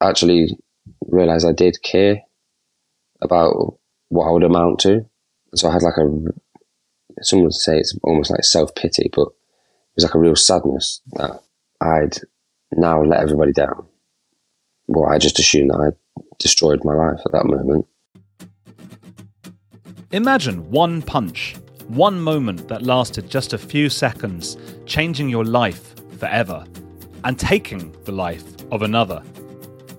actually realized I did care about what I would amount to. So I had like a, someone would say it's almost like self pity, but it was like a real sadness that I'd now let everybody down. Well, I just assumed that I destroyed my life at that moment. Imagine one punch, one moment that lasted just a few seconds, changing your life forever and taking the life of another.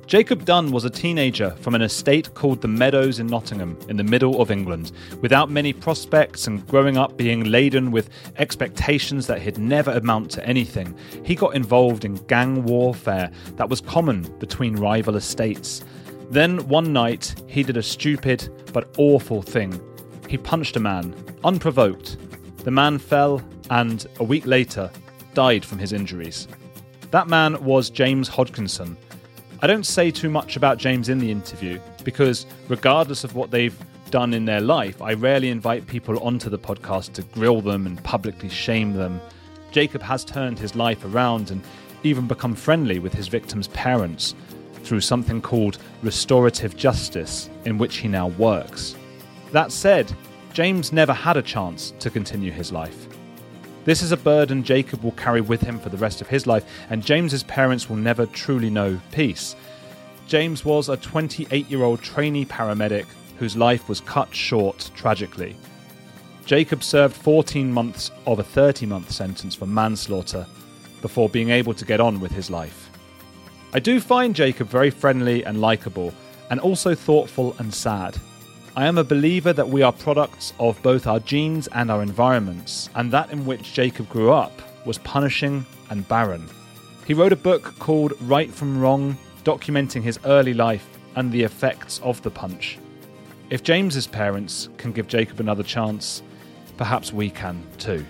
Jacob Dunn was a teenager from an estate called the Meadows in Nottingham, in the middle of England, without many prospects and growing up being laden with expectations that he'd never amount to anything. He got involved in gang warfare that was common between rival estates. Then one night, he did a stupid but awful thing. He punched a man, unprovoked. The man fell and, a week later, died from his injuries. That man was James Hodkinson I don't say too much about James in the interview because, regardless of what they've done in their life, I rarely invite people onto the podcast to grill them and publicly shame them. Jacob has turned his life around and even become friendly with his victim's parents through something called restorative justice, in which he now works. That said, James never had a chance to continue his life. This is a burden Jacob will carry with him for the rest of his life, and James's parents will never truly know peace. James was a 28 year old trainee paramedic whose life was cut short tragically. Jacob served 14 months of a 30 month sentence for manslaughter before being able to get on with his life. I do find Jacob very friendly and likeable, and also thoughtful and sad. I am a believer that we are products of both our genes and our environments, and that in which Jacob grew up was punishing and barren. He wrote a book called Right from Wrong, documenting his early life and the effects of the punch. If James's parents can give Jacob another chance, perhaps we can too.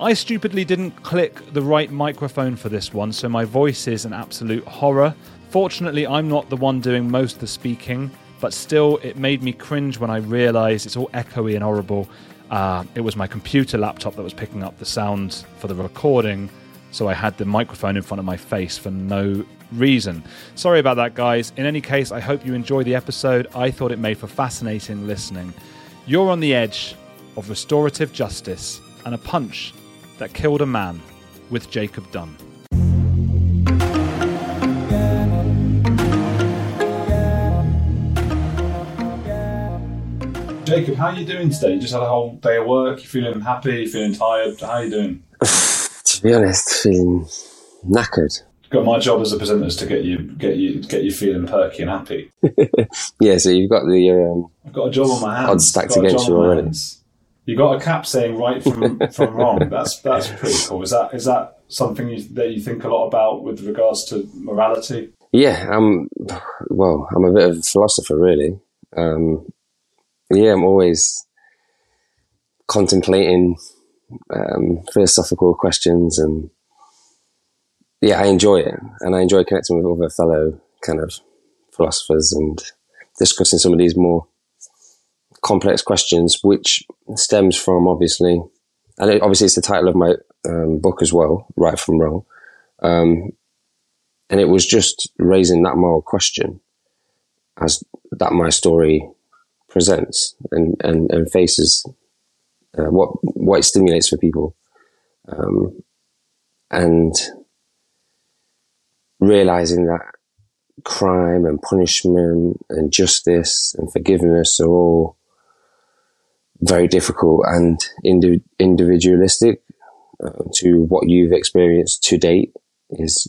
I stupidly didn't click the right microphone for this one, so my voice is an absolute horror. Fortunately, I'm not the one doing most of the speaking, but still, it made me cringe when I realised it's all echoey and horrible. Uh, it was my computer laptop that was picking up the sound for the recording, so I had the microphone in front of my face for no reason. Sorry about that, guys. In any case, I hope you enjoy the episode. I thought it made for fascinating listening. You're on the edge of restorative justice and a punch that killed a man with Jacob Dunn. Jacob, how are you doing today? You just had a whole day of work. You feeling happy? You feeling tired? How are you doing? to be honest, feeling knackered. Got my job as a presenter is to get you get you get you feeling perky and happy. yeah, so you've got the um, I've got a job on my hands. Odds stacked against you already. You got a cap saying right from from wrong. That's that's pretty cool. Is that is that something you, that you think a lot about with regards to morality? Yeah, I'm. Well, I'm a bit of a philosopher, really. Um, yeah, I'm always contemplating um, philosophical questions, and yeah, I enjoy it, and I enjoy connecting with other fellow kind of philosophers and discussing some of these more complex questions, which stems from obviously, and it, obviously it's the title of my um, book as well, Right from Wrong, um, and it was just raising that moral question as that my story presents and, and, and faces uh, what what it stimulates for people um, and realizing that crime and punishment and justice and forgiveness are all very difficult and indi- individualistic uh, to what you've experienced to date is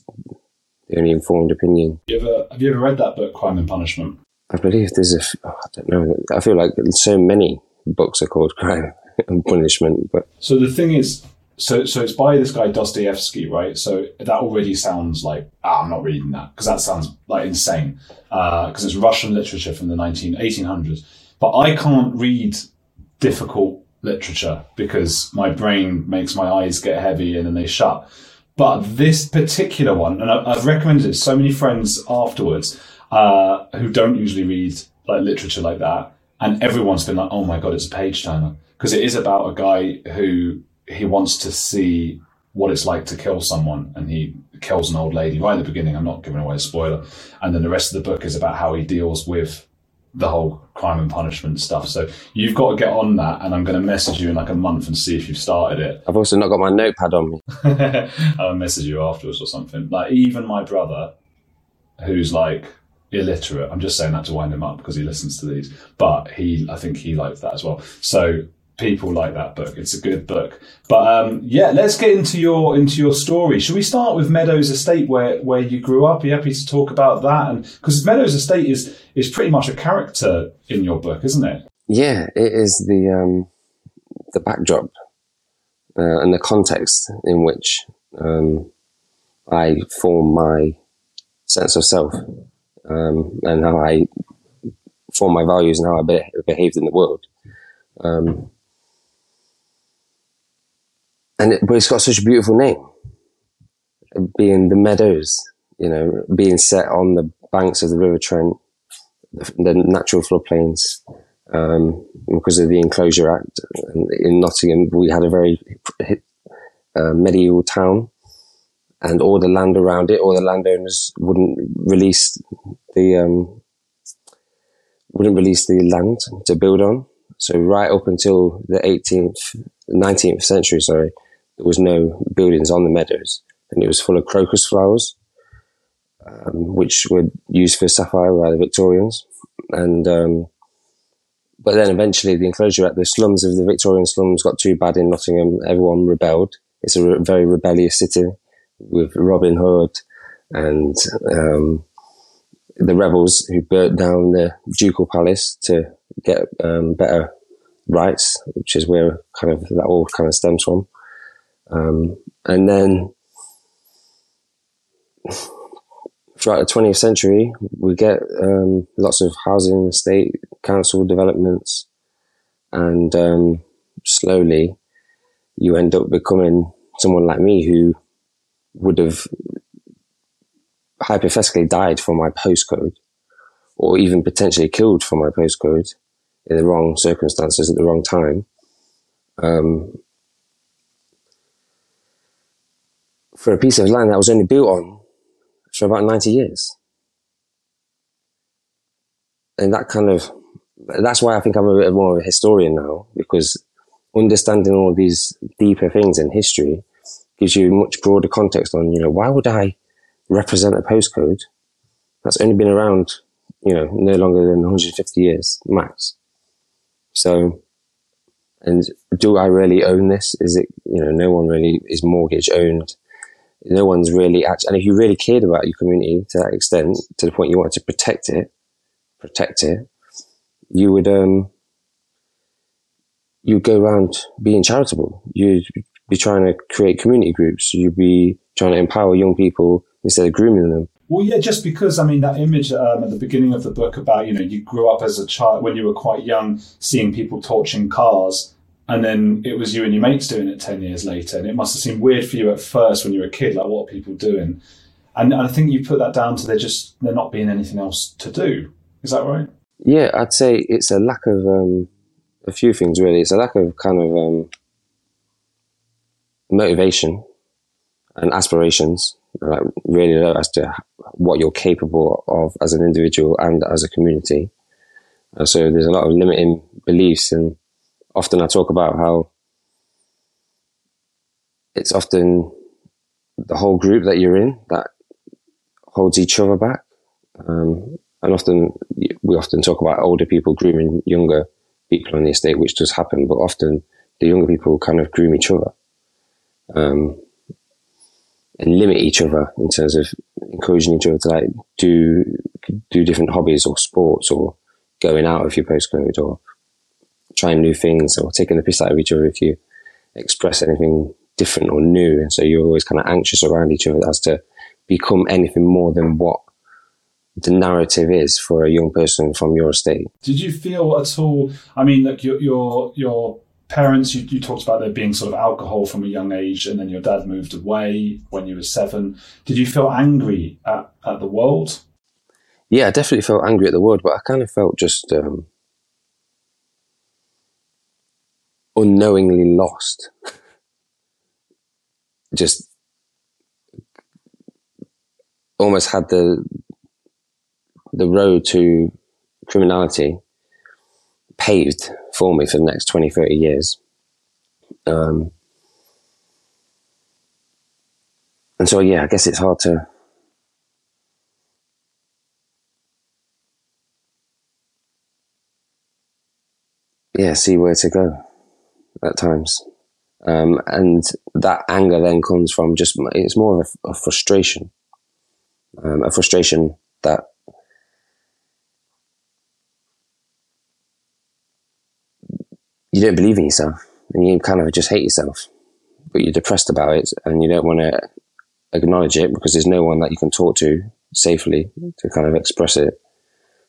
the only informed opinion. You ever, have you ever read that book, Crime and Punishment? I believe there's a. Oh, I don't know. I feel like so many books are called crime and punishment. But so the thing is, so so it's by this guy Dostoevsky, right? So that already sounds like ah, I'm not reading that because that sounds like insane because uh, it's Russian literature from the 19, 1800s. But I can't read difficult literature because my brain makes my eyes get heavy and then they shut. But this particular one, and I've recommended it to so many friends afterwards uh, who don't usually read like literature like that, and everyone's been like, "Oh my god, it's a page turner," because it is about a guy who he wants to see what it's like to kill someone, and he kills an old lady right at the beginning. I'm not giving away a spoiler. And then the rest of the book is about how he deals with the whole crime and punishment stuff. So you've got to get on that, and I'm going to message you in like a month and see if you've started it. I've also not got my notepad on me. I'll message you afterwards or something. Like even my brother, who's like illiterate. I'm just saying that to wind him up because he listens to these. But he, I think he liked that as well. So people like that book. It's a good book. But um, yeah, let's get into your into your story. Should we start with Meadows Estate, where where you grew up? Are you happy to talk about that? And because Meadows Estate is is pretty much a character in your book, isn't it? Yeah, it is the um, the backdrop uh, and the context in which um, I form my sense of self um, and how I form my values and how I be- behaved in the world. Um, and it, but it's got such a beautiful name, being the Meadows. You know, being set on the banks of the River Trent, the, the natural floodplains. Um, because of the Enclosure Act in Nottingham, we had a very uh, medieval town, and all the land around it, all the landowners wouldn't release the um, wouldn't release the land to build on. So right up until the 18th, 19th century, sorry, there was no buildings on the meadows, and it was full of crocus flowers, um, which were used for sapphire by the Victorians. And um, but then eventually, the enclosure at the slums of the Victorian slums got too bad in Nottingham. Everyone rebelled. It's a re- very rebellious city with Robin Hood and um, the rebels who burnt down the ducal palace to get um, better rights, which is where kind of that all kind of stems from. Um, and then throughout the 20th century, we get um, lots of housing, state, council developments, and um, slowly you end up becoming someone like me who would have hypothetically died for my postcode or even potentially killed for my postcode in the wrong circumstances at the wrong time. Um, for a piece of land that was only built on for about 90 years. And that kind of, that's why I think I'm a bit more of a historian now, because understanding all these deeper things in history gives you much broader context on, you know, why would I represent a postcode that's only been around, you know, no longer than 150 years max. So, and do I really own this? Is it, you know, no one really is mortgage owned. No one's really actually, and if you really cared about your community to that extent, to the point you wanted to protect it, protect it, you would, um, you'd go around being charitable. You'd be trying to create community groups. You'd be trying to empower young people instead of grooming them. Well, yeah, just because I mean that image um, at the beginning of the book about you know you grew up as a child when you were quite young, seeing people torching cars, and then it was you and your mates doing it ten years later, and it must have seemed weird for you at first when you were a kid, like what are people doing? And I think you put that down to there just there not being anything else to do. Is that right? Yeah, I'd say it's a lack of um, a few things really. It's a lack of kind of um, motivation and aspirations like really low as to what you're capable of as an individual and as a community. Uh, so there's a lot of limiting beliefs, and often I talk about how it's often the whole group that you're in that holds each other back. Um, and often we often talk about older people grooming younger people on the estate, which does happen, but often the younger people kind of groom each other. Um, and limit each other in terms of encouraging each other to like do do different hobbies or sports or going out of your postcode or trying new things or taking the piss out of each other if you express anything different or new. And so you're always kind of anxious around each other as to become anything more than what the narrative is for a young person from your estate. Did you feel at all? I mean, look, your your your parents, you, you, talked about there being sort of alcohol from a young age, and then your dad moved away when you were seven. Did you feel angry at, at the world? Yeah, I definitely felt angry at the world, but I kind of felt just um, unknowingly lost. just almost had the the road to criminality paved for me for the next 20, 30 years. Um, and so, yeah, I guess it's hard to. Yeah, see where to go at times. Um, and that anger then comes from just, it's more of a, a frustration. Um, a frustration that you don't believe in yourself and you kind of just hate yourself, but you're depressed about it and you don't want to acknowledge it because there's no one that you can talk to safely to kind of express it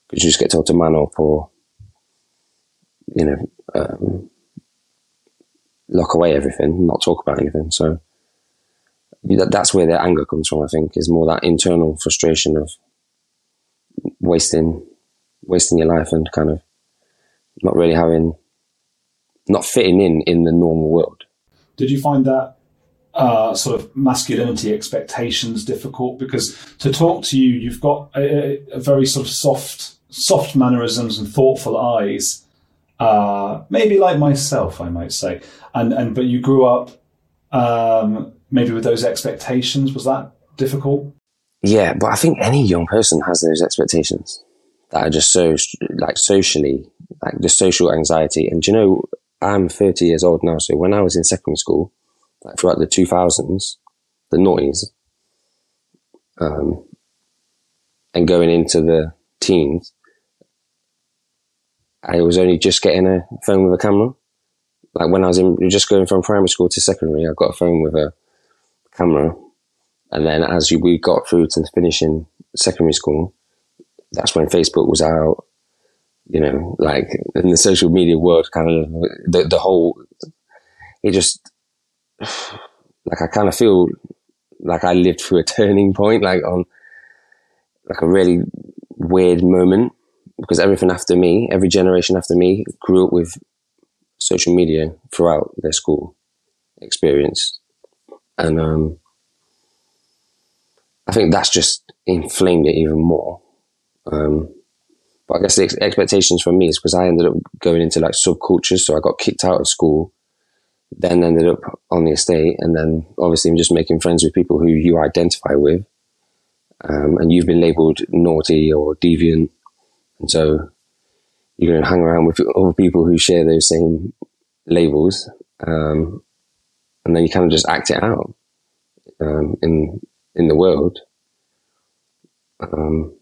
because you just get told to man up or, you know, um, lock away everything, not talk about anything. So that's where their anger comes from, I think, is more that internal frustration of wasting, wasting your life and kind of not really having not fitting in in the normal world. Did you find that uh, sort of masculinity expectations difficult? Because to talk to you, you've got a, a very sort of soft, soft mannerisms and thoughtful eyes. Uh, maybe like myself, I might say. And and but you grew up um, maybe with those expectations. Was that difficult? Yeah, but I think any young person has those expectations that are just so like socially, like the social anxiety. And you know, I'm 30 years old now, so when I was in secondary school, like throughout the 2000s, the noise, um, and going into the teens, I was only just getting a phone with a camera. Like when I was in, just going from primary school to secondary, I got a phone with a camera. And then as we got through to finishing secondary school, that's when Facebook was out you know, like in the social media world, kind of the, the whole, it just, like I kind of feel like I lived through a turning point, like on, like a really weird moment because everything after me, every generation after me grew up with social media throughout their school experience. And, um, I think that's just inflamed it even more. Um, but I guess the ex- expectations from me is because I ended up going into like subcultures. So I got kicked out of school, then ended up on the estate. And then obviously I'm just making friends with people who you identify with. Um, and you've been labeled naughty or deviant. And so you're going to hang around with other people who share those same labels. Um, and then you kind of just act it out um, in in the world. Um,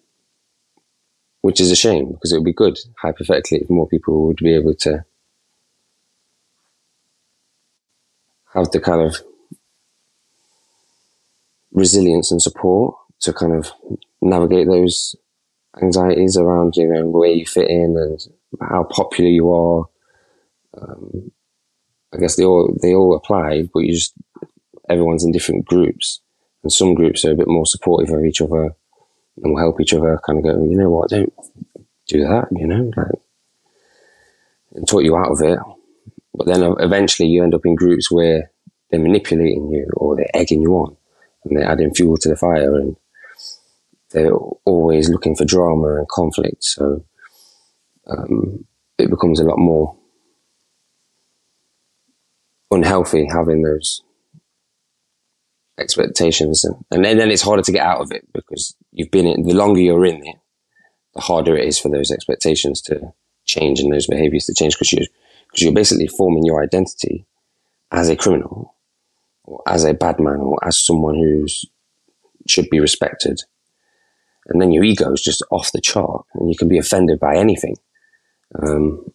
which is a shame because it would be good, hypothetically, if more people would be able to have the kind of resilience and support to kind of navigate those anxieties around, you know, where you fit in and how popular you are. Um, I guess they all they all apply, but you just everyone's in different groups, and some groups are a bit more supportive of each other and we'll help each other kind of go, you know what, don't do that, you know, like, and talk you out of it. But then eventually you end up in groups where they're manipulating you or they're egging you on and they're adding fuel to the fire and they're always looking for drama and conflict. So um, it becomes a lot more unhealthy having those expectations and, and then, then it's harder to get out of it because you've been in the longer you're in it the harder it is for those expectations to change and those behaviors to change because you're because you're basically forming your identity as a criminal or as a bad man or as someone who should be respected. And then your ego is just off the chart and you can be offended by anything. Um,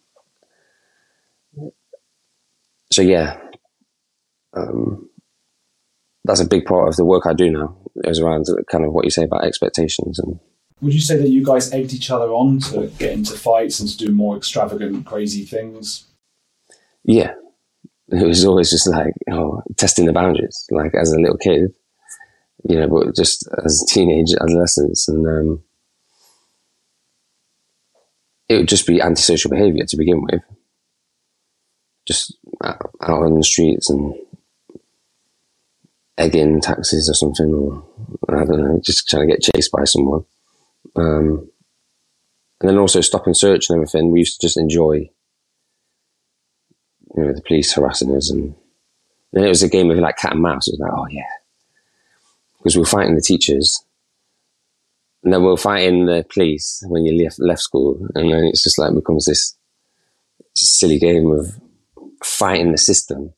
so yeah um, that's a big part of the work I do now is around kind of what you say about expectations and would you say that you guys egged each other on to get into fights and to do more extravagant crazy things? Yeah. It was always just like oh, testing the boundaries like as a little kid you know but just as teenage adolescents and um, it would just be antisocial behavior to begin with. Just out on the streets and egging taxis or something, or I don't know, just trying to get chased by someone. Um, and then also stop and search and everything. We used to just enjoy, you know, the police harassing us, and then it was a game of like cat and mouse. It was like, oh yeah, because we were fighting the teachers, and then we were fighting the police when you left left school, and then it's just like becomes this silly game of fighting the system.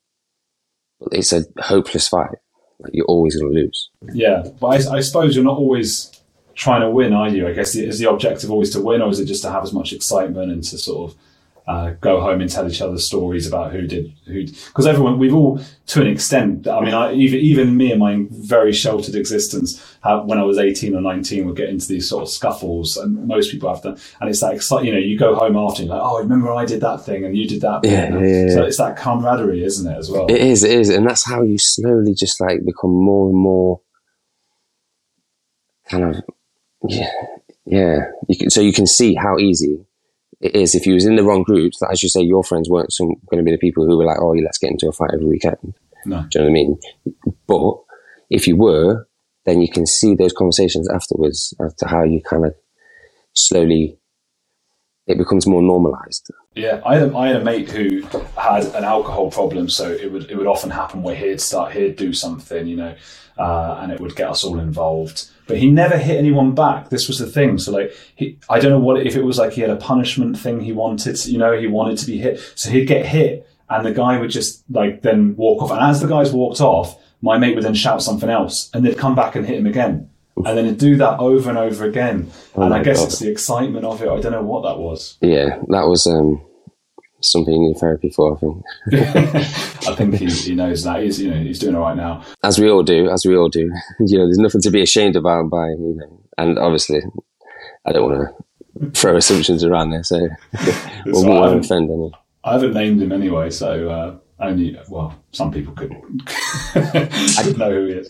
It's a hopeless fight. Like you're always going to lose. Yeah, but I, I suppose you're not always trying to win, are you? I guess is the objective always to win, or is it just to have as much excitement and to sort of uh, go home and tell each other stories about who did who? Because everyone, we've all, to an extent. I mean, I, even even me in my very sheltered existence, have, when I was eighteen or nineteen, would get into these sort of scuffles, and most people have done. And it's that exciting. You know, you go home after, and like, oh, remember I did that thing, and you did that. Yeah, yeah, yeah. So it's that camaraderie, isn't it, as well? It is, it is, and that's how you slowly just like become more and more kind of yeah, yeah. You can, so you can see how easy it is if you was in the wrong groups. That, as you say, your friends weren't some going to be the people who were like, "Oh, yeah, let's get into a fight every weekend." No. Do you know what I mean? But if you were, then you can see those conversations afterwards as to how you kind of slowly it becomes more normalized. Yeah, I had, a, I had a mate who had an alcohol problem, so it would it would often happen where he'd start he'd do something, you know, uh, and it would get us all involved. But he never hit anyone back. This was the thing. So like, he, I don't know what if it was like he had a punishment thing he wanted. You know, he wanted to be hit, so he'd get hit, and the guy would just like then walk off. And as the guys walked off, my mate would then shout something else, and they'd come back and hit him again. And then do that over and over again. Oh and I guess God. it's the excitement of it. I don't know what that was. Yeah, that was um, something you need therapy for. I think, I think he, he knows that. He's you know he's doing all right now. as we all do, as we all do. you know, there's nothing to be ashamed about. By you know, and obviously, I don't want to throw assumptions around there, so we'll not offend any. I haven't named him anyway, so uh, only well, some people could should know who he is.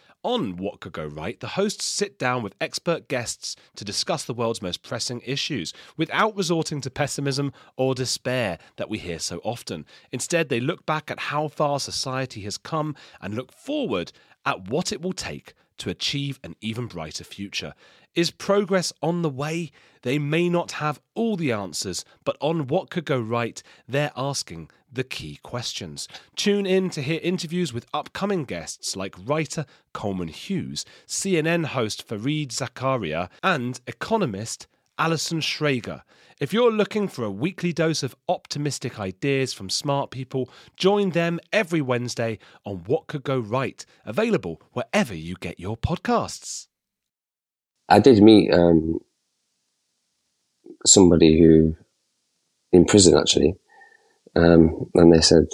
On What Could Go Right, the hosts sit down with expert guests to discuss the world's most pressing issues without resorting to pessimism or despair that we hear so often. Instead, they look back at how far society has come and look forward at what it will take to achieve an even brighter future. Is progress on the way? They may not have all the answers, but on what could go right, they're asking the key questions. Tune in to hear interviews with upcoming guests like writer Coleman Hughes, CNN host Fareed Zakaria, and economist Alison Schrager. If you're looking for a weekly dose of optimistic ideas from smart people, join them every Wednesday on What Could Go Right, available wherever you get your podcasts. I did meet um, somebody who in prison actually, um, and they said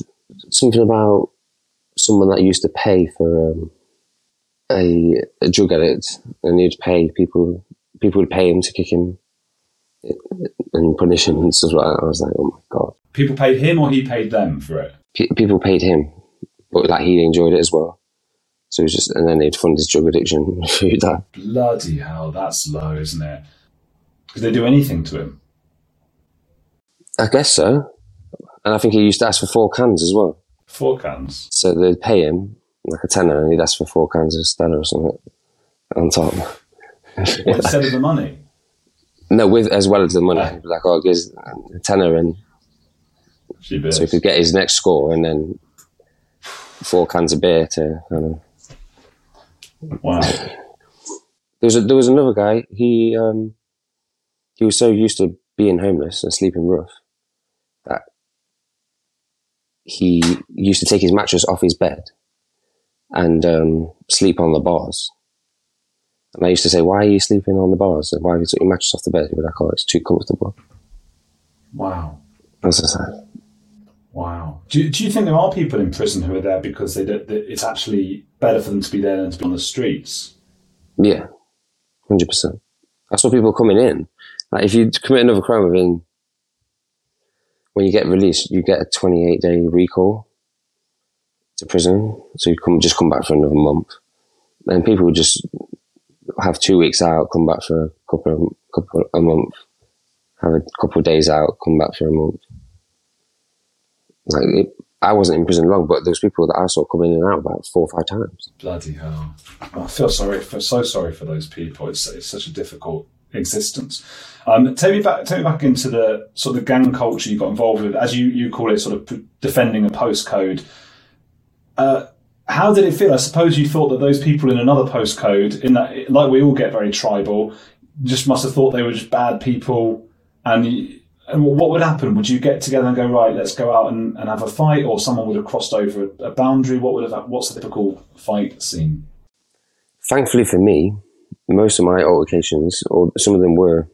something about someone that used to pay for um, a, a drug addict, and he'd pay people. People would pay him to kick him and punish him and stuff like that. I was like, oh my god! People paid him or he paid them for it. P- people paid him, but like he enjoyed it as well. So it was just, and then they'd fund his drug addiction through that. Bloody hell, that's low, isn't it? Did they do anything to him? I guess so. And I think he used to ask for four cans as well. Four cans. So they'd pay him like a tenner and he'd ask for four cans of Stella or something on top. What, instead of the money? No, with as well as the money. Ah. Like, oh, gives a tenner and so he could get his next score and then four cans of beer to kind of. Wow. There was a, there was another guy. He um, he was so used to being homeless and sleeping rough that he used to take his mattress off his bed and um, sleep on the bars. And I used to say, "Why are you sleeping on the bars? And why have you took your mattress off the bed?" He'd be like, "Oh, it's too comfortable." Wow. I was just like, Wow. Do, you- do you think there are people in prison who are there because they, don't- it's actually better for them to be there than to be on the streets? "Yeah, hundred percent." I saw people coming in. Like, if you commit another crime within when you get released, you get a 28 day recall to prison. So you come just come back for another month. And people just have two weeks out, come back for a couple of couple a month, have a couple of days out, come back for a month. Like it, I wasn't in prison long, but those people that I saw coming in and out about four or five times. Bloody hell! I feel sorry for so sorry for those people. It's it's such a difficult existence. Um, take me back, take me back into the sort of gang culture you got involved with, as you you call it, sort of defending a postcode. Uh, how did it feel? I suppose you thought that those people in another postcode, in that, like we all get very tribal, just must have thought they were just bad people. And, and what would happen? Would you get together and go, right, let's go out and, and have a fight, or someone would have crossed over a, a boundary? What would have? What's the typical fight scene? Thankfully for me, most of my altercations, or some of them were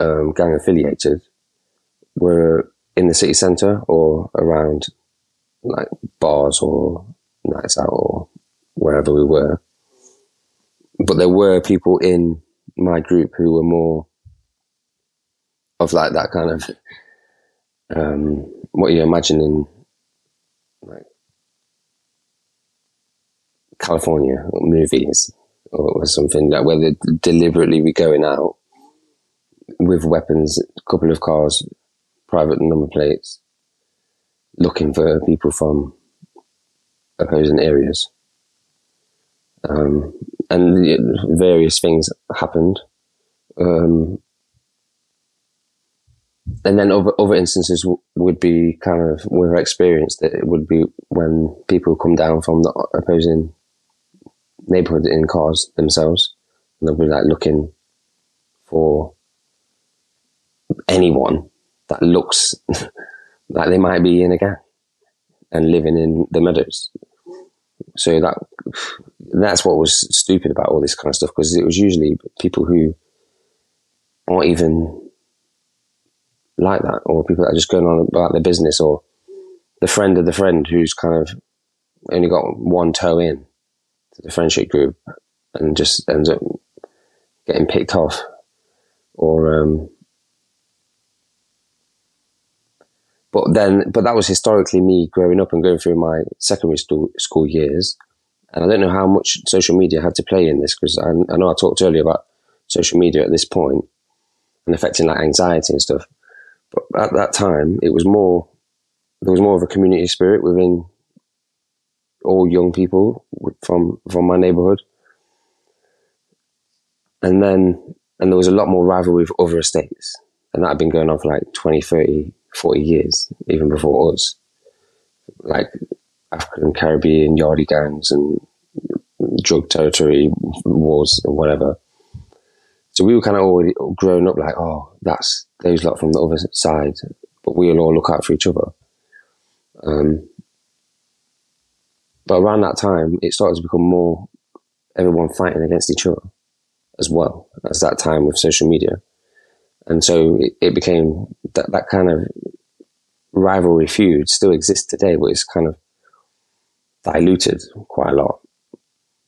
um, gang affiliated, were in the city centre or around like bars or nights out or wherever we were. But there were people in my group who were more of like that kind of um, what you imagine in like California movies or something like whether deliberately we're going out with weapons, a couple of cars, private number plates, looking for people from opposing areas. Um, and various things happened. Um, and then other, other instances w- would be kind of we've experienced that it would be when people come down from the opposing neighborhood in cars themselves and they'll be like looking for anyone that looks like they might be in a gang and living in the meadows. So that that's what was stupid about all this kind of stuff because it was usually people who aren't even like that, or people that are just going on about their business, or the friend of the friend who's kind of only got one toe in the friendship group and just ends up getting picked off, or um, but then, but that was historically me growing up and going through my secondary school, school years. And I don't know how much social media had to play in this because I, I, know I talked earlier about social media at this point and affecting like anxiety and stuff. But at that time, it was more, there was more of a community spirit within all young people from, from my neighborhood. And then, and there was a lot more rivalry with other estates. And that had been going on for like 20, 30, 40 years, even before us. Like African Caribbean yardie gangs and drug territory wars and whatever. So we were kind of already grown up like, oh, that's those lot from the other side, but we'll all look out for each other. Um, but around that time, it started to become more everyone fighting against each other as well as that time with social media. And so it, it became that, that kind of rivalry feud still exists today, but it's kind of diluted quite a lot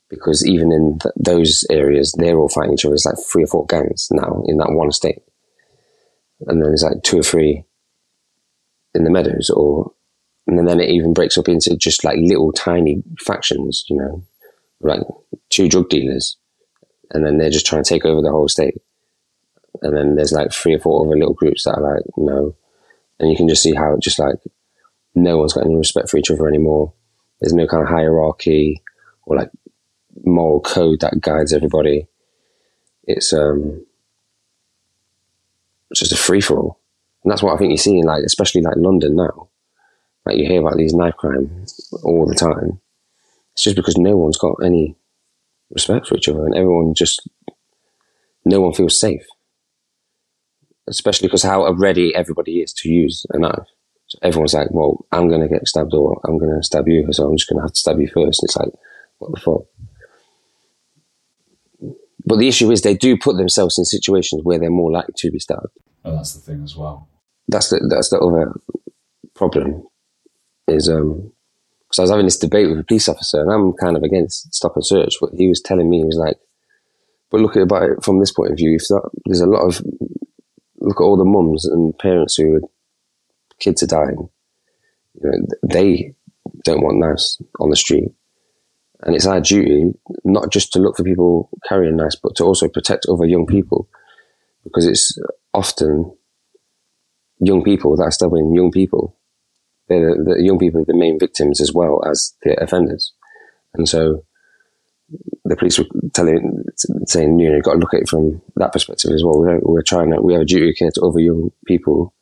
because even in th- those areas, they're all fighting each other. It's like three or four gangs now in that one state, and then there's like two or three in the meadows, or and then it even breaks up into just like little tiny factions, you know, like two drug dealers, and then they're just trying to take over the whole state. And then there's like three or four other little groups that are like, no, and you can just see how it just like no one's got any respect for each other anymore. There's no kind of hierarchy or like moral code that guides everybody. It's um, it's just a free for all, and that's what I think you see in like, especially like London now. Like you hear about these knife crime all the time. It's just because no one's got any respect for each other, and everyone just no one feels safe. Especially because how ready everybody is to use a knife. So everyone's like, "Well, I'm going to get stabbed, or I'm going to stab you, so I'm just going to have to stab you first. And it's like, what the fuck? But the issue is they do put themselves in situations where they're more likely to be stabbed. And that's the thing as well. That's the that's the other problem. Is um, because I was having this debate with a police officer, and I'm kind of against stop and search. But he was telling me he was like, "But look at it from this point of view. If that, there's a lot of look at all the mums and parents who kids are dying. You know, they don't want knives on the street. And it's our duty not just to look for people carrying knives, but to also protect other young people because it's often young people that are stabbing young people. The, the young people are the main victims as well as the offenders. And so the police were telling, saying, you know, you've got to look at it from that perspective as well. We're, we're trying to, we have a duty of care to other young people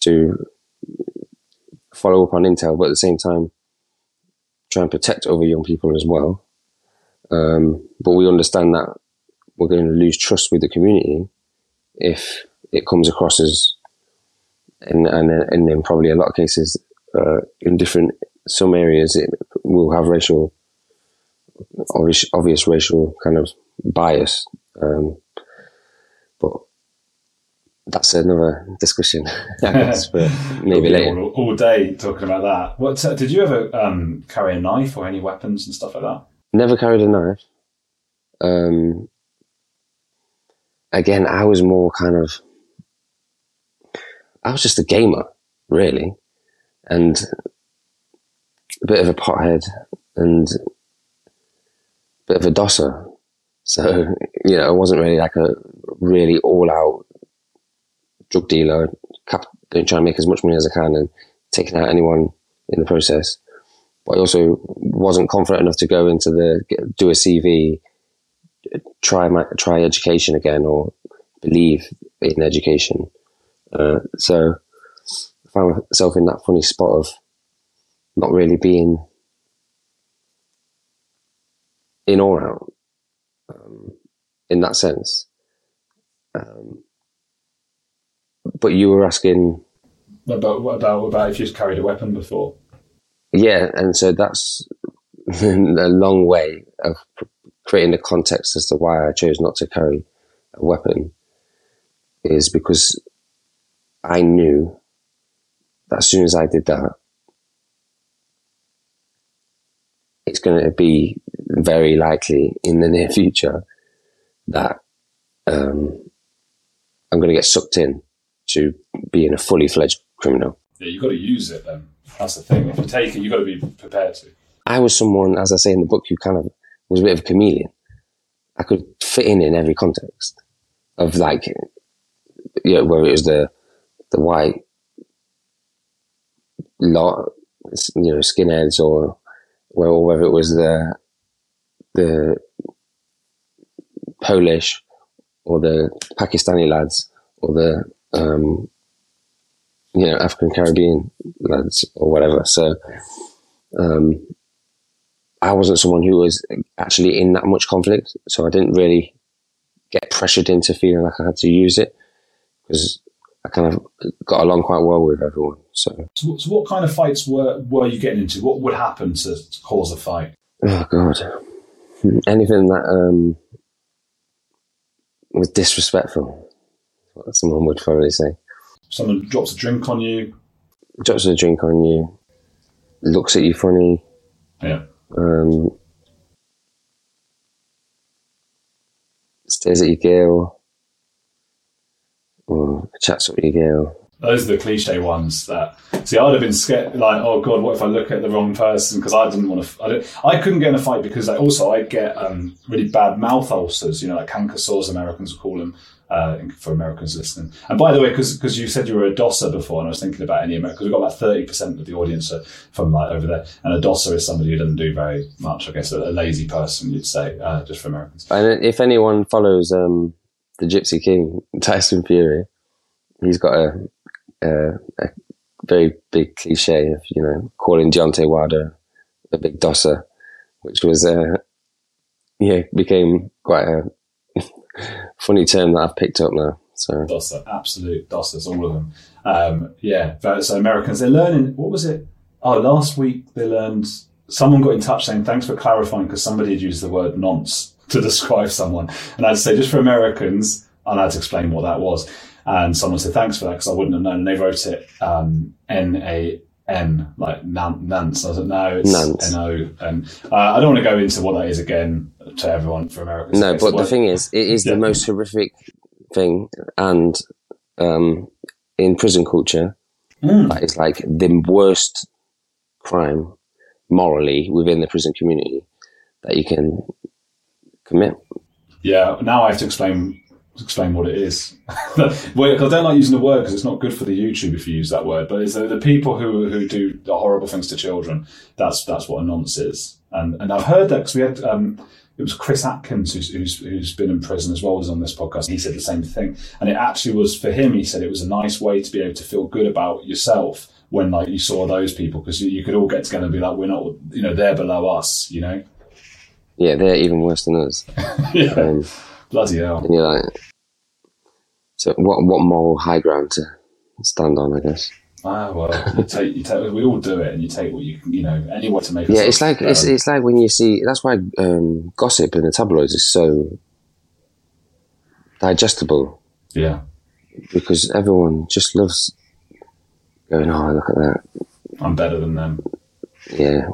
to follow up on intel, but at the same time, try and protect other young people as well. Um, but we understand that we're going to lose trust with the community if it comes across as, and and and in probably a lot of cases, uh, in different some areas, it will have racial, obvious, obvious racial kind of bias. Um, but that's another discussion. I guess but maybe later. All, all, day talking about that. What uh, did you ever um, carry a knife or any weapons and stuff like that? Never carried a knife. Um, again, I was more kind of. I was just a gamer, really, and a bit of a pothead and a bit of a dosser. So, you know, I wasn't really like a really all out drug dealer, cap- trying to make as much money as I can and taking out anyone in the process. But I also wasn't confident enough to go into the do a CV, try my try education again, or believe in education. Uh, so found myself in that funny spot of not really being in or out um, in that sense. Um, but you were asking about what about about if you've carried a weapon before? Yeah, and so that's a long way of creating the context as to why I chose not to carry a weapon is because I knew as soon as I did that, it's going to be very likely in the near future that um, I'm going to get sucked in to being a fully fledged criminal. Yeah, you've got to use it then. That's the thing. If you take it, you've got to be prepared to. I was someone, as I say in the book, who kind of was a bit of a chameleon. I could fit in in every context of like, you know, whether it was the the white lot, you know, skinheads, or or whether it was the the Polish or the Pakistani lads or the um, you know, African Caribbean lads or whatever. So, um, I wasn't someone who was actually in that much conflict. So I didn't really get pressured into feeling like I had to use it because I kind of got along quite well with everyone. So, so, so what kind of fights were, were you getting into? What would happen to, to cause a fight? Oh God, anything that, um, was disrespectful what someone would probably say. Someone drops a drink on you. Drops a drink on you. Looks at you funny. Yeah. Um, stares at your girl. Or chats with your girl. Those are the cliche ones that. See, I'd have been scared. Like, oh god, what if I look at the wrong person? Because I didn't want to. I, didn't, I couldn't get in a fight because I, also I get um, really bad mouth ulcers. You know, like canker sores, Americans call them uh, for Americans listening. And by the way, because you said you were a DOSser before, and I was thinking about any American, because we've got about thirty percent of the audience from like over there, and a DOSser is somebody who doesn't do very much. I guess a, a lazy person, you'd say, uh, just for Americans. And if anyone follows um, the Gypsy King, Tyson Fury, he's got a, a, a very big cliche of you know calling Deontay Wilder a big DOSser, which was uh, yeah became quite a funny term that I've picked up now. So Dosser, absolute Dossers, all of them. Um, yeah, so Americans, they're learning. What was it? Oh, last week they learned. Someone got in touch saying thanks for clarifying because somebody had used the word nonce to describe someone, and I'd say just for Americans, and I had to explain what that was. And someone said thanks for that because I wouldn't have known. And they wrote it um, N A N, like Nance. I was like, no, it's N O. And uh, I don't want to go into what that is again to everyone for Americans. No, but the thing is, it is yeah. the most horrific thing. And um, in prison culture, Mm. That is like the worst crime morally within the prison community that you can commit. Yeah, now I have to explain explain what it is. well, I don't like using the word because it's not good for the YouTube if you use that word. But it's the, the people who who do the horrible things to children. That's that's what a nonce is. And and I've heard that because we had. Um, it was Chris Atkins who's, who's, who's been in prison as well as on this podcast. He said the same thing, and it actually was for him. He said it was a nice way to be able to feel good about yourself when like you saw those people because you, you could all get together and be like, we're not, you know, they're below us, you know. Yeah, they're even worse than us. yeah. Um, Bloody hell. And you're like, so what, what moral high ground to stand on, I guess? Ah, well, you take, you take, we all do it, and you take what you you know, any way to make. Yeah, it's like it's, it's like when you see. That's why um, gossip in the tabloids is so digestible. Yeah, because everyone just loves going. Oh, look at that! I'm better than them. Yeah,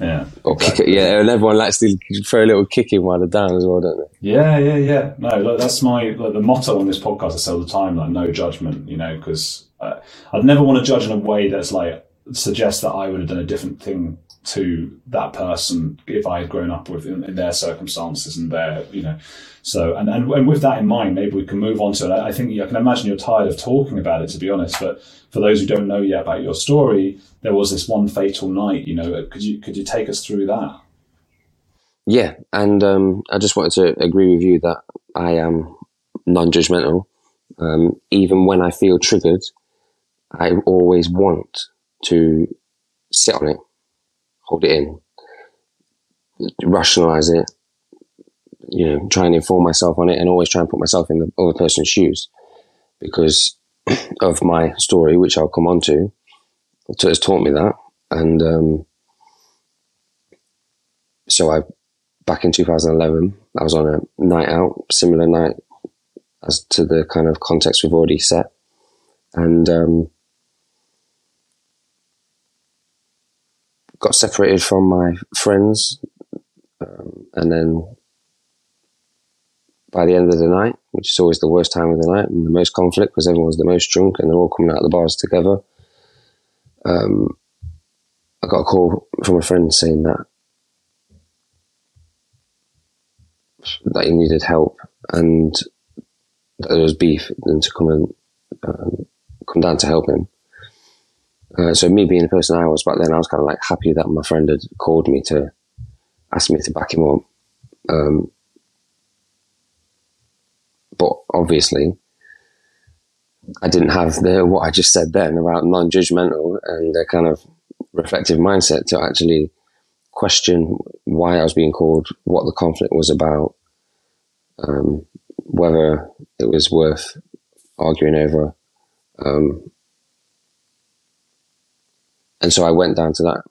yeah. Or exactly. kick it, yeah, and everyone likes to throw a little kick in while they're down as well, don't they? Yeah, yeah, yeah. No, like, that's my like, the motto on this podcast. I say all the time, like no judgment, you know, because uh, I'd never want to judge in a way that's like suggests that I would have done a different thing to that person if I had grown up with in, in, their circumstances and their, you know. So, and, and, and with that in mind, maybe we can move on to it. I think I can imagine you're tired of talking about it, to be honest. But for those who don't know yet about your story, there was this one fatal night. You know, could you could you take us through that? Yeah, and um, I just wanted to agree with you that I am non-judgmental. Um, even when I feel triggered, I always want to sit on it, hold it in, rationalize it, you know, try and inform myself on it, and always try and put myself in the other person's shoes because of my story, which I'll come on to, has taught me that. And um, so I, back in 2011, I was on a night out, similar night as to the kind of context we've already set. And um, got separated from my friends. Um, and then by the end of the night, which is always the worst time of the night and the most conflict because everyone's the most drunk and they're all coming out of the bars together. Um, I got a call from a friend saying that that he needed help and that there was beef and to come and um, come down to help him. Uh, so me being the person I was back then, I was kind of like happy that my friend had called me to ask me to back him up. Um, but obviously, I didn't have the what I just said then about non-judgmental and a kind of reflective mindset to actually question why I was being called, what the conflict was about, um, whether it was worth arguing over. Um, and so I went down to that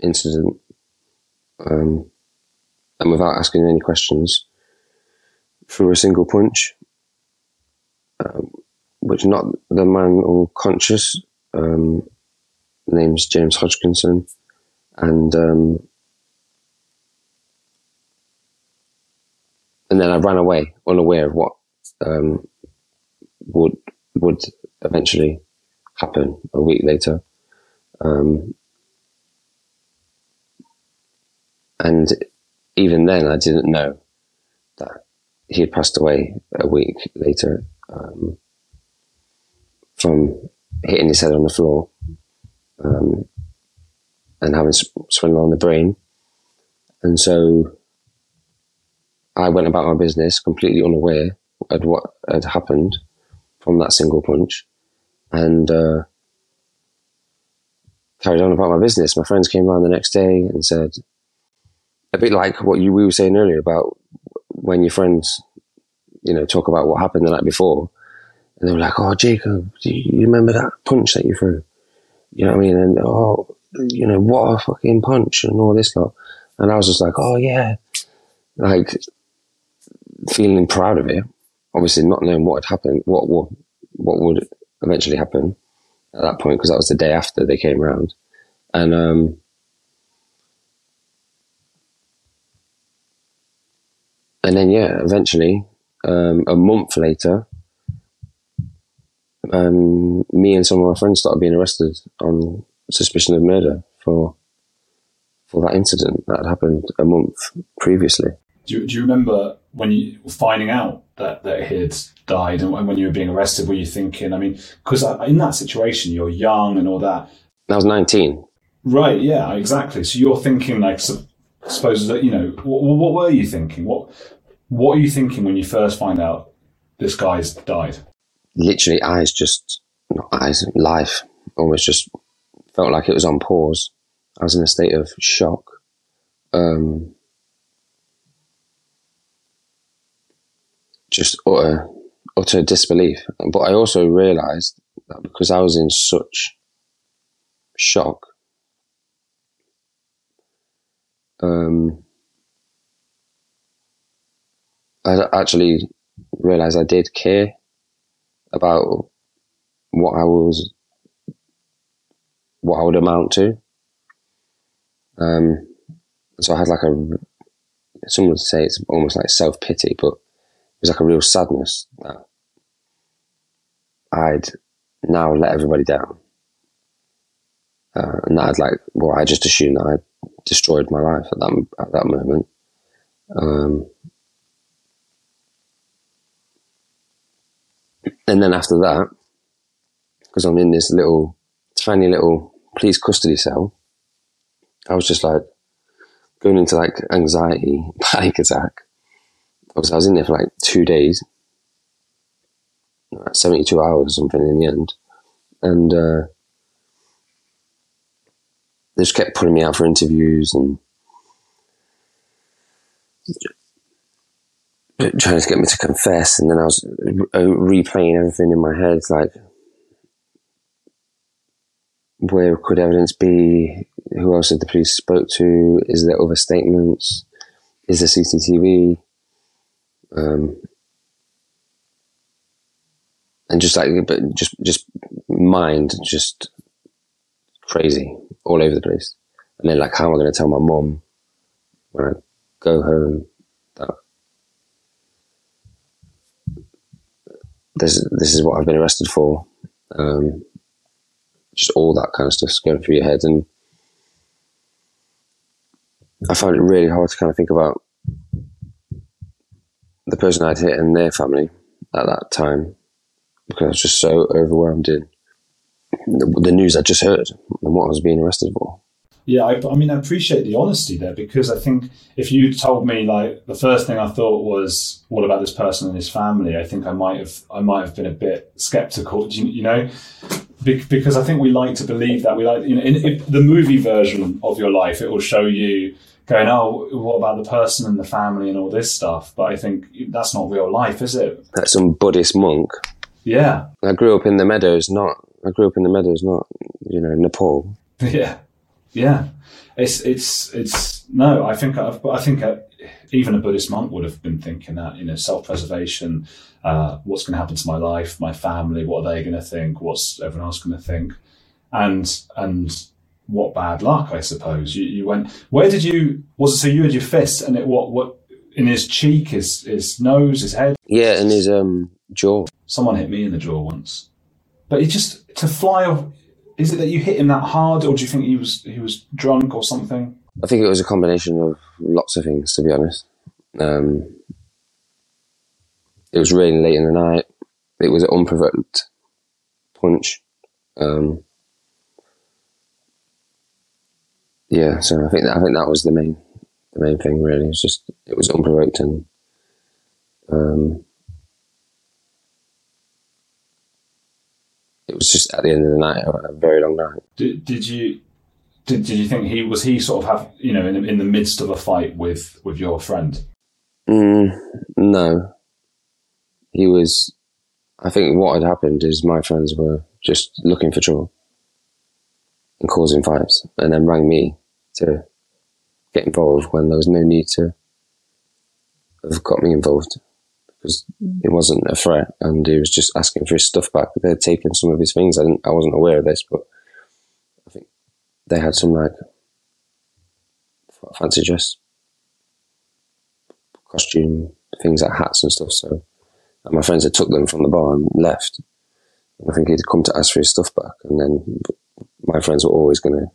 incident, um, and without asking any questions, threw a single punch, um, which not the man unconscious, um, name's James Hodgkinson, and um, and then I ran away, unaware of what um, would would eventually happen a week later. Um, and even then, I didn't know that he had passed away a week later um, from hitting his head on the floor um, and having swelling on the brain. And so I went about my business completely unaware of what had happened from that single punch. And uh, carried on about my business. My friends came around the next day and said, a bit like what you we were saying earlier about when your friends, you know, talk about what happened the night before, and they were like, "Oh, Jacob, do you remember that punch that you threw?" You know what I mean? And oh, you know, what a fucking punch and all this lot. And I was just like, "Oh yeah," like feeling proud of it. Obviously, not knowing what had happened, what what what would eventually happen at that point because that was the day after they came around, and um, and then yeah, eventually, um, a month later, um, me and some of my friends started being arrested on suspicion of murder for for that incident that had happened a month previously. Do do you remember when you were finding out that, that he had died and when you were being arrested, were you thinking, I mean, because in that situation, you're young and all that. I was 19. Right, yeah, exactly. So you're thinking, like, so, suppose that, you know, what, what were you thinking? What, what are you thinking when you first find out this guy's died? Literally, eyes just, not eyes, life almost just felt like it was on pause. I was in a state of shock. Um, just utter, utter disbelief. But I also realised that because I was in such shock, um, I actually realised I did care about what I was, what I would amount to. Um, so I had like a, some would say it's almost like self pity, but was like a real sadness that I'd now let everybody down. Uh, and I'd like, well, I just assumed that I'd destroyed my life at that at that moment. Um, and then after that, because I'm in this little tiny little police custody cell, I was just like going into like anxiety, panic attack, because I was in there for like two days, 72 hours or something in the end. And uh, they just kept putting me out for interviews and trying to get me to confess. And then I was replaying everything in my head like, where could evidence be? Who else did the police spoke to? Is there other statements? Is there CCTV? Um, and just like but just just mind just crazy all over the place. And then like how am i going to tell my mom when i go home that this this is what i've been arrested for? Um, just all that kind of stuff's going through your head. And i find it really hard to kind of think about the person I'd hit and their family at that time because I was just so overwhelmed in the, the news I just heard and what I was being arrested for. Yeah, I, I, mean, I appreciate the honesty there because I think if you told me like the first thing I thought was, "What about this person and his family?" I think I might have, I might have been a bit skeptical. You, you know, Be- because I think we like to believe that we like, you know, in, in the movie version of your life, it will show you going, oh, what about the person and the family and all this stuff? But I think that's not real life, is it? That's some Buddhist monk. Yeah. I grew up in the meadows, not. I grew up in the meadows, not you know Nepal. Yeah, yeah. It's it's it's no. I think I've, I think uh, even a Buddhist monk would have been thinking that you know self preservation. Uh, what's going to happen to my life, my family? What are they going to think? What's everyone else going to think? And and what bad luck, I suppose. You, you went. Where did you? Was it so you had your fist and it what what in his cheek, his his nose, his head? Yeah, and his um jaw. Someone hit me in the jaw once, but he just to fly off. Is it that you hit him that hard, or do you think he was he was drunk or something? I think it was a combination of lots of things, to be honest. Um, it was raining late in the night. It was an unprovoked punch. Um, yeah, so I think that, I think that was the main the main thing really. It's just it was unprovoked and um, it was just at the end of the night a very long night. Did, did you did, did you think he was he sort of have you know in, in the midst of a fight with with your friend? Mm, no, he was. I think what had happened is my friends were just looking for trouble and causing fights, and then rang me to get involved when there was no need to have got me involved because mm. it wasn't a threat and he was just asking for his stuff back. They'd taken some of his things. I didn't, I wasn't aware of this, but I think they had some like fancy dress costume things like hats and stuff. So and my friends had took them from the bar and left. I think he'd come to ask for his stuff back, and then my friends were always going to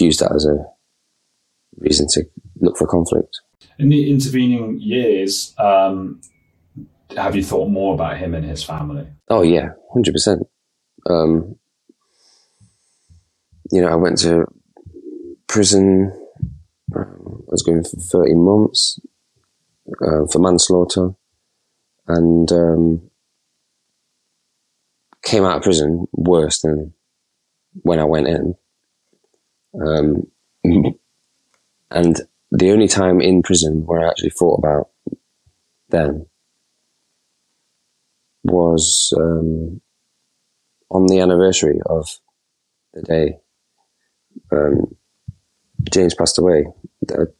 use that as a reason to look for conflict. In the intervening years, um, have you thought more about him and his family? Oh yeah, hundred um, percent. You know, I went to prison. Um, I was going for thirty months uh, for manslaughter, and um, came out of prison worse than when I went in. Um, and the only time in prison where I actually thought about them was um, on the anniversary of the day um, James passed away. The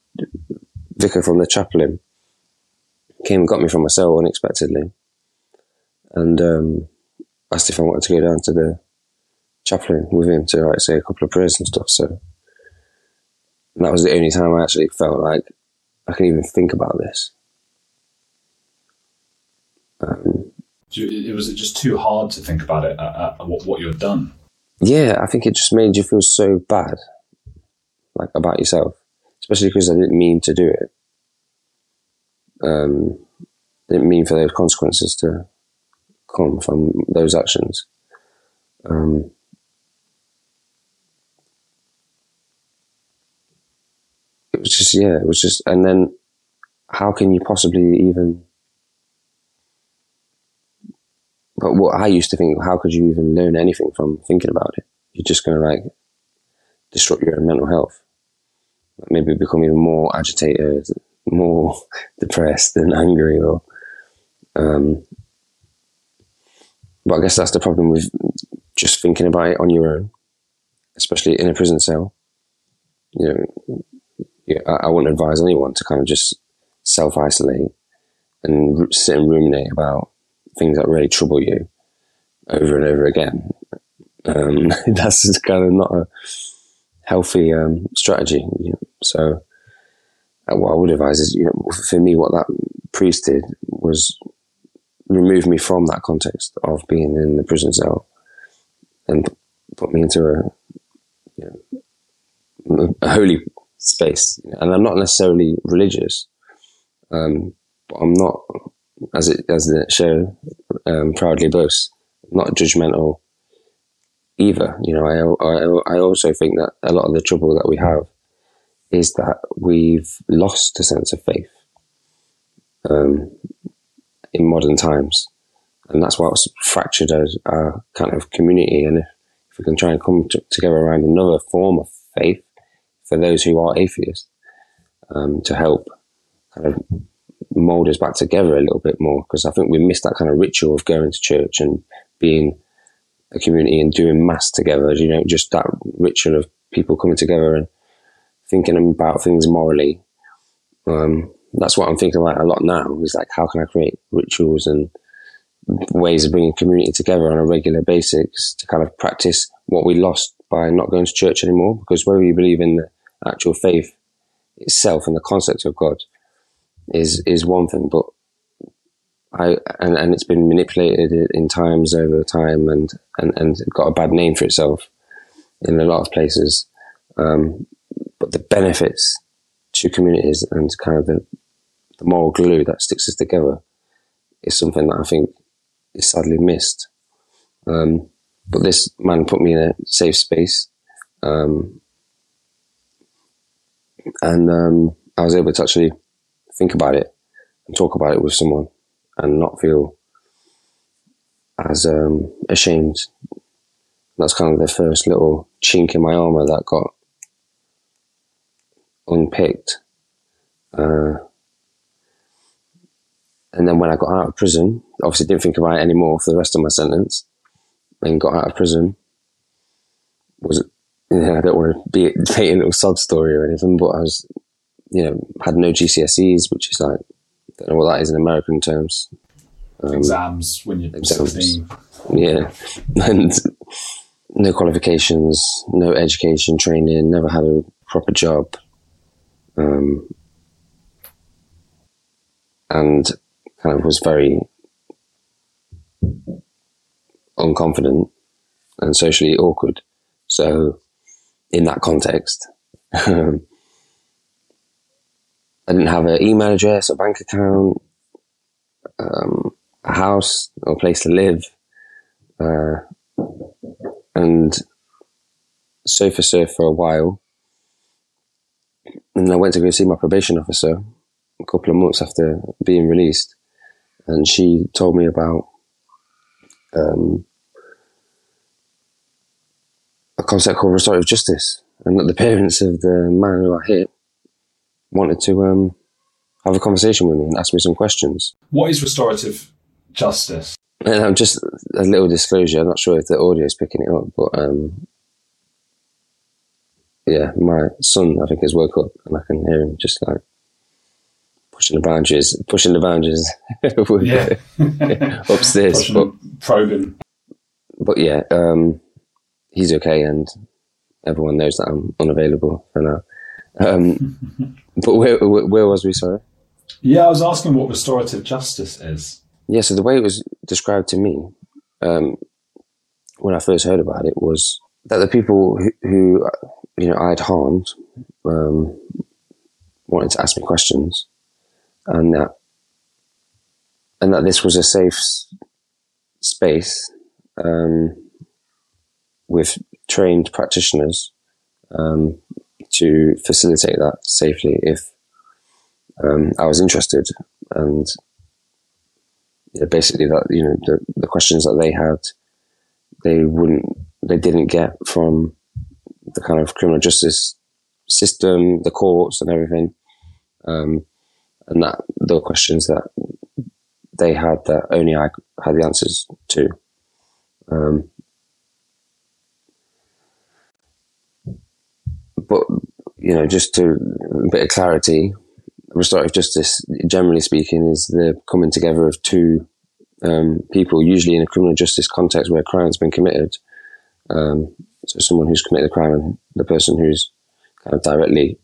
vicar from the chaplain came and got me from my cell unexpectedly, and um, asked if I wanted to go down to the chaplain with him to like say a couple of prayers and stuff. So that was the only time I actually felt like I can even think about this. Um, it was it just too hard to think about it uh, uh, what what you had done. Yeah, I think it just made you feel so bad, like about yourself, especially because I didn't mean to do it. Um, didn't mean for those consequences to come from those actions. Um, it was just yeah, it was just, and then how can you possibly even? But what I used to think, how could you even learn anything from thinking about it? You're just going to like disrupt your own mental health. Maybe become even more agitated, more depressed and angry, or um, but I guess that's the problem with just thinking about it on your own, especially in a prison cell. You know, I, I wouldn't advise anyone to kind of just self isolate and sit and ruminate about things that really trouble you over and over again. Um, that's just kind of not a healthy um, strategy. You know? So, uh, what I would advise is, you know, for me, what that priest did was remove me from that context of being in the prison cell and put me into a, you know, a holy space. And I'm not necessarily religious, um, but I'm not, as it as the show um, proudly boasts, not judgmental either. You know, I, I I also think that a lot of the trouble that we have is that we've lost a sense of faith. Um, in modern times. And that's what's fractured our, our kind of community. And if, if we can try and come to, together around another form of faith for those who are atheists, um, to help kind of mold us back together a little bit more, because I think we missed that kind of ritual of going to church and being a community and doing mass together. You know, just that ritual of people coming together and thinking about things morally. Um, that's what I'm thinking about a lot now. Is like, how can I create rituals and ways of bringing community together on a regular basis to kind of practice what we lost by not going to church anymore? Because whether you believe in the actual faith itself and the concept of God is is one thing, but I and, and it's been manipulated in times over time and, and, and got a bad name for itself in a lot of places. Um, but the benefits to communities and kind of the, the moral glue that sticks us together is something that I think is sadly missed. Um, but this man put me in a safe space, um, and um, I was able to actually think about it and talk about it with someone, and not feel as um, ashamed. That's kind of the first little chink in my armor that got unpicked. Uh, and then when I got out of prison, obviously didn't think about it anymore for the rest of my sentence. And got out of prison. Was you know, I don't want to be a little sob story or anything, but I was, you know, had no GCSEs, which is like, I don't know what that is in American terms. Um, exams when you're exams. 16. Yeah. And no qualifications, no education, training, never had a proper job. Um, and kind of was very unconfident and socially awkward. So, in that context, um, I didn't have an email address, a bank account, um, a house or a place to live, uh, and sofa surf for a while. And I went to go see my probation officer a couple of months after being released, and she told me about um, a concept called restorative justice, and that the parents of the man who I hit wanted to um, have a conversation with me and ask me some questions. What is restorative justice? And I'm just a little disclosure. I'm not sure if the audio is picking it up, but um, yeah, my son I think has woke up and I can hear him just like pushing the boundaries, pushing the boundaries. yeah, upstairs, but, probing. But yeah, um, he's okay, and everyone knows that I'm unavailable for now. Um, but where, where, where was we? Sorry. Yeah, I was asking what restorative justice is. Yeah, so the way it was described to me um, when I first heard about it was that the people who, who you know I had harmed um, wanted to ask me questions, and that and that this was a safe space um, with trained practitioners um, to facilitate that safely if um, I was interested. And basically, that you know the, the questions that they had, they wouldn't, they didn't get from the kind of criminal justice system, the courts, and everything. Um, and that the questions that they had that only I had the answers to. Um, but you know, just to a bit of clarity, restorative justice, generally speaking, is the coming together of two um, people, usually in a criminal justice context where a crime has been committed. Um, so someone who's committed a crime and the person who's kind of directly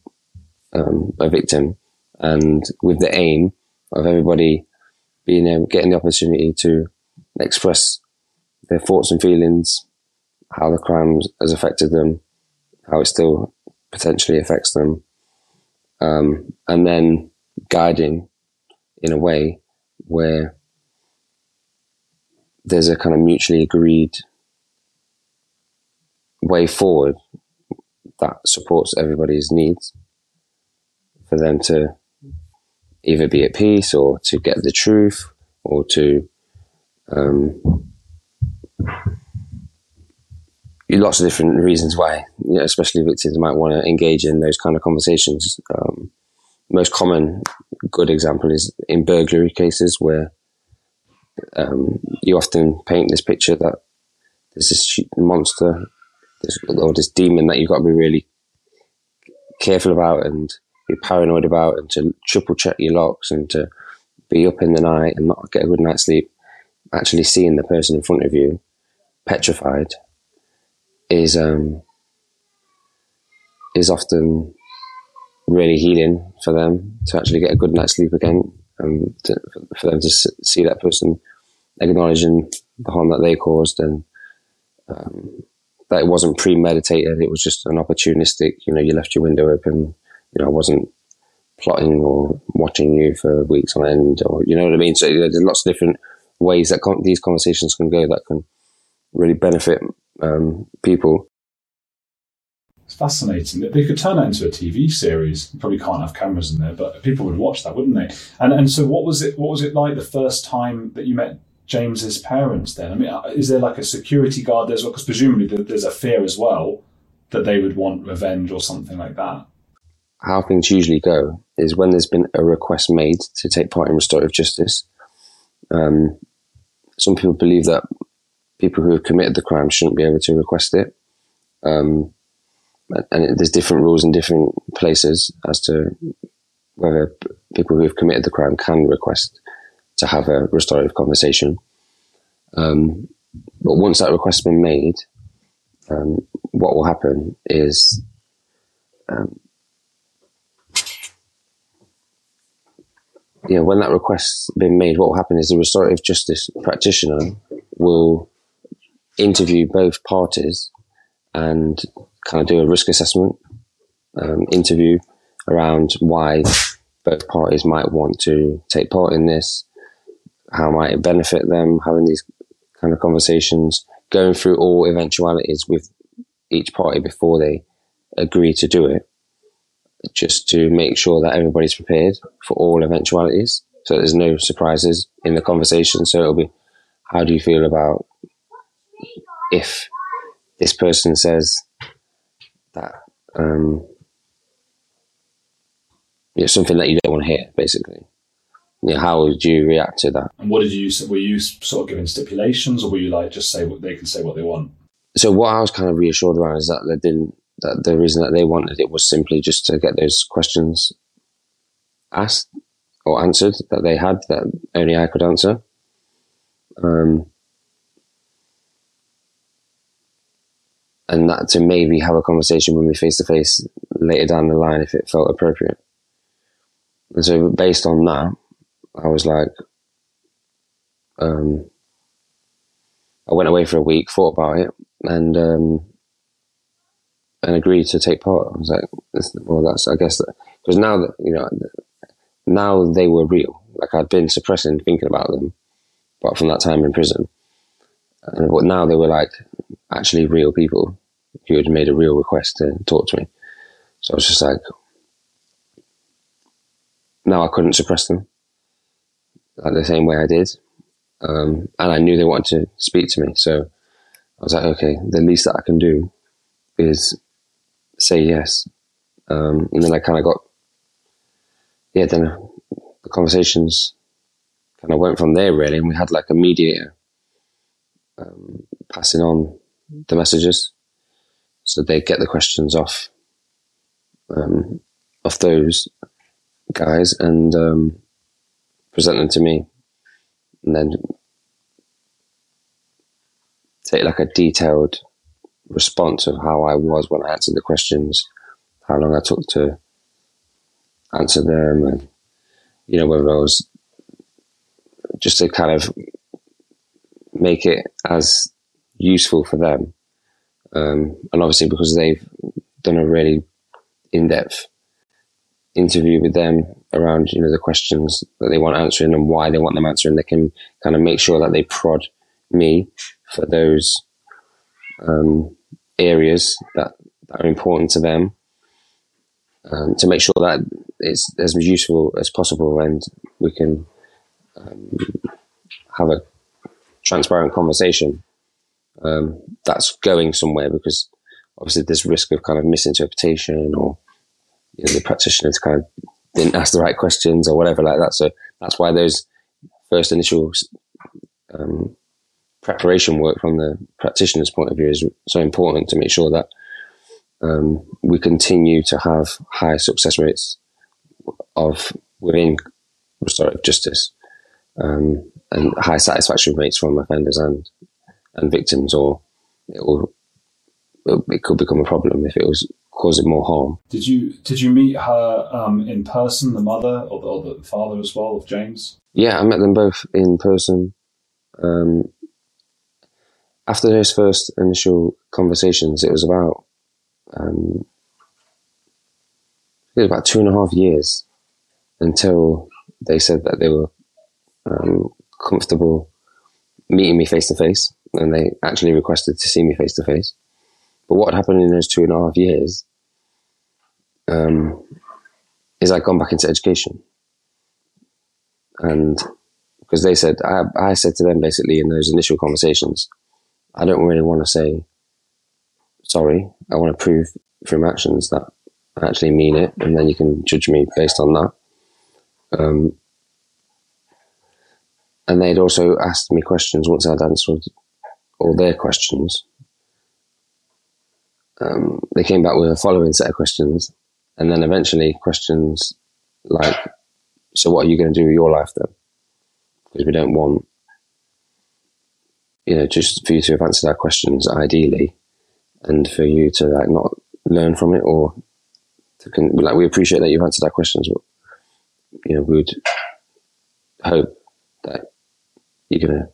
um, a victim, and with the aim of everybody being able, getting the opportunity to express their thoughts and feelings, how the crime has affected them, how it still potentially affects them, um, and then guiding in a way where there's a kind of mutually agreed way forward that supports everybody's needs for them to either be at peace or to get the truth or to um, lots of different reasons why, you know, especially victims might want to engage in those kind of conversations. Um, most common good example is in burglary cases where um, you often paint this picture that there's this monster this, or this demon that you've got to be really careful about and be paranoid about and to triple check your locks and to be up in the night and not get a good night's sleep. Actually seeing the person in front of you petrified is um, is often really healing for them to actually get a good night's sleep again, and to, for them to see that person acknowledging the harm that they caused and um, that it wasn't premeditated. It was just an opportunistic. You know, you left your window open. You know, I wasn't plotting or watching you for weeks on end, or you know what I mean. So there's lots of different ways that con- these conversations can go that can really benefit um, people. It's fascinating that they could turn that into a TV series. You probably can't have cameras in there, but people would watch that, wouldn't they? And and so, what was it? What was it like the first time that you met James's parents? Then, I mean, uh, is there like a security guard there as well? Because presumably there's a fear as well that they would want revenge or something like that. How things usually go is when there's been a request made to take part in restorative justice. Um, some people believe that people who have committed the crime shouldn't be able to request it. Um, and it, there's different rules in different places as to whether people who have committed the crime can request to have a restorative conversation. Um, but once that request has been made, um, what will happen is um, know, when that request's been made, what will happen is the restorative justice practitioner will interview both parties and kind of do a risk assessment um, interview around why both parties might want to take part in this, how might it benefit them having these kind of conversations, going through all eventualities with each party before they agree to do it, just to make sure that everybody's prepared for all eventualities. So there's no surprises in the conversation. So it'll be, how do you feel about if this person says that um, it's something that you don't want to hear, basically. Yeah, how would you react to that? And what did you were you sort of giving stipulations, or were you like just say what they can say what they want? So what I was kind of reassured around is that they didn't. That the reason that they wanted it was simply just to get those questions asked or answered that they had that only I could answer. Um, and that to maybe have a conversation with me face to face later down the line if it felt appropriate. And so based on that, I was like, um, I went away for a week, thought about it, and um, and agreed to take part. I was like, well, that's I guess because now that you know, now they were real. Like I'd been suppressing thinking about them, but from that time in prison, and now they were like actually real people who had made a real request to talk to me. So I was just like, now I couldn't suppress them like the same way I did. Um, and I knew they wanted to speak to me. So I was like, okay, the least that I can do is say yes. Um, and then I kind of got, yeah, then the conversations kind of went from there really. And we had like a mediator um, passing on the messages. So they get the questions off, um, those guys and um, present them to me, and then take like a detailed response of how I was when I answered the questions, how long I took to answer them, and you know whether I was just to kind of make it as useful for them. Um, and obviously, because they've done a really in depth interview with them around you know the questions that they want answering and why they want them answering. They can kind of make sure that they prod me for those um, areas that, that, are important to them um, to make sure that it's as useful as possible and we can um, have a transparent conversation um, that's going somewhere because obviously there's risk of kind of misinterpretation or you know, the practitioners kind of didn't ask the right questions or whatever like that. So that's why those first initial um, preparation work from the practitioner's point of view is so important to make sure that um, we continue to have high success rates of within restorative justice um, and high satisfaction rates from offenders and and victims, or it will it could become a problem if it was causing more harm. Did you did you meet her um, in person, the mother or the, or the, father as well of James? Yeah, I met them both in person. Um, after those first initial conversations, it was about um, it was about two and a half years until they said that they were um, comfortable meeting me face to face, and they actually requested to see me face to face. But what happened in those two and a half years um, is I'd gone back into education. And because they said, I, I said to them basically in those initial conversations, I don't really want to say sorry. I want to prove through my actions that I actually mean it, and then you can judge me based on that. Um, and they'd also asked me questions once I'd answered all their questions um, they came back with a following set of questions, and then eventually questions like, "So what are you going to do with your life then?" Because we don't want, you know, just for you to have answered our questions ideally, and for you to like not learn from it or to con- like we appreciate that you've answered our questions, but you know we would hope that you're going to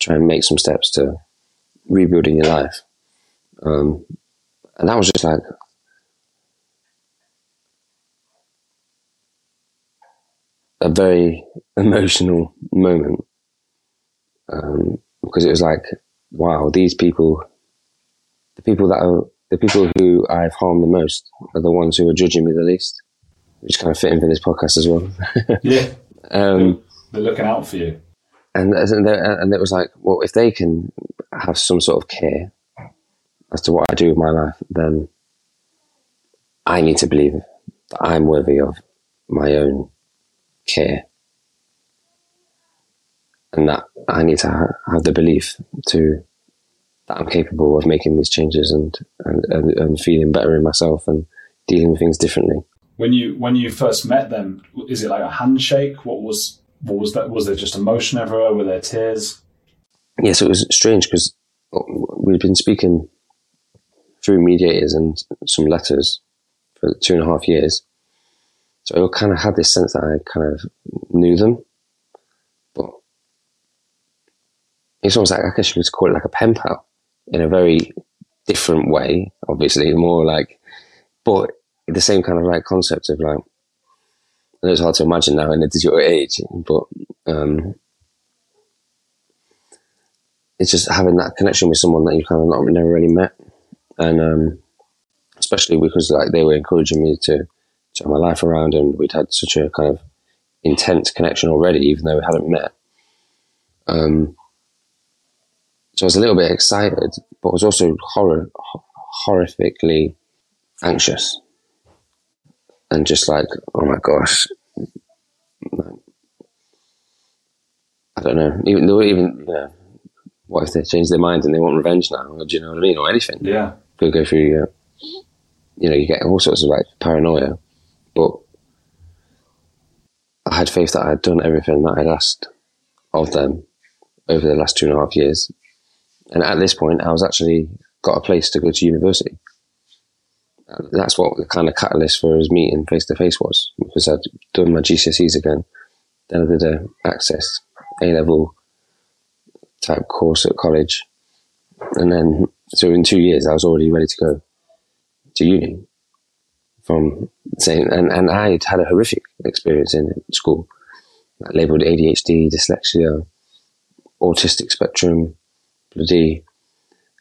try and make some steps to rebuilding your life. Um, and that was just like a very emotional moment um, because it was like, wow, these people, the people that are the people who I've harmed the most are the ones who are judging me the least, which kind of fit in for this podcast as well. yeah, um, they're looking out for you. And and, and it was like, well, if they can have some sort of care as to what I do with my life, then I need to believe that I'm worthy of my own care and that I need to ha- have the belief to that I'm capable of making these changes and, and, and, and feeling better in myself and dealing with things differently. When you when you first met them, is it like a handshake? What was what was that? Was there just emotion everywhere? Were there tears? Yes, it was strange because we'd been speaking through mediators and some letters for two and a half years. So I kind of had this sense that I kind of knew them, but it's almost like I guess you could call it like a pen pal in a very different way. Obviously, more like, but the same kind of like concept of like. It's hard to imagine now in a digital age, but um, it's just having that connection with someone that you kind of not never really met, and um, especially because like they were encouraging me to turn my life around, and we'd had such a kind of intense connection already, even though we hadn't met. Um, so I was a little bit excited, but I was also horror, horrifically anxious, and just like, oh my gosh, I don't know. Even though, even you know, what if they change their mind and they want revenge now? Or, do you know what I mean, or anything? Yeah, could go through. Uh, you know, you get all sorts of like paranoia, but I had faith that I had done everything that I'd asked of them over the last two and a half years, and at this point, I was actually got a place to go to university. That's what the kind of catalyst for us meeting face to face was because I'd done my GCSEs again. Then I did a access A level type course at college, and then so in two years I was already ready to go to uni. From saying, and and I had had a horrific experience in school, labelled ADHD, dyslexia, autistic spectrum, bloody,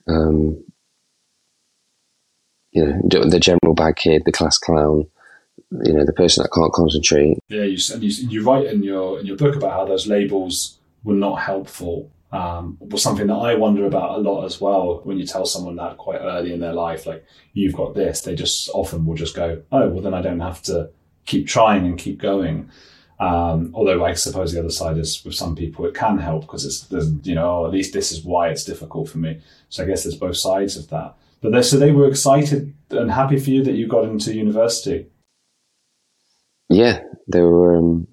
um, you know, the general bad kid, the class clown, you know, the person that can't concentrate. Yeah, you and you, you write in your in your book about how those labels were not helpful. Um, was something that I wonder about a lot as well. When you tell someone that quite early in their life, like you've got this, they just often will just go, "Oh, well, then I don't have to keep trying and keep going." Um, although I suppose the other side is with some people it can help because it's you know oh, at least this is why it's difficult for me. So I guess there's both sides of that. But they, so they were excited and happy for you that you got into university. Yeah, they were. Um,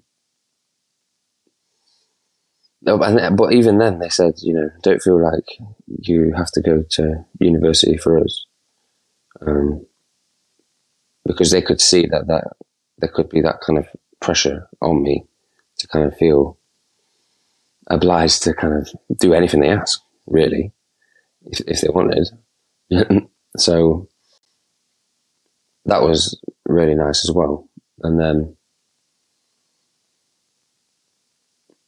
and, but even then, they said, you know, don't feel like you have to go to university for us, um, because they could see that that there could be that kind of pressure on me to kind of feel obliged to kind of do anything they ask, really, if, if they wanted. so that was really nice as well. And then,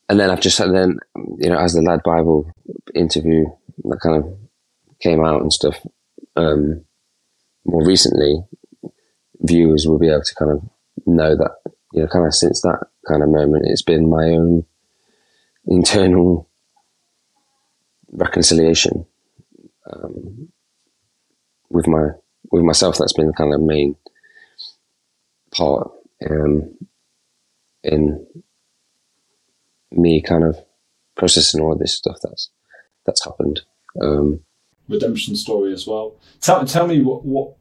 and then I've just and then you know as the Lad Bible interview that kind of came out and stuff. Um, more recently, viewers will be able to kind of know that you know, kind of since that kind of moment, it's been my own internal reconciliation um, with my with myself. That's been kind of the main part um, in me kind of processing all of this stuff that's that's happened. Um, redemption story as well. Tell, tell me what what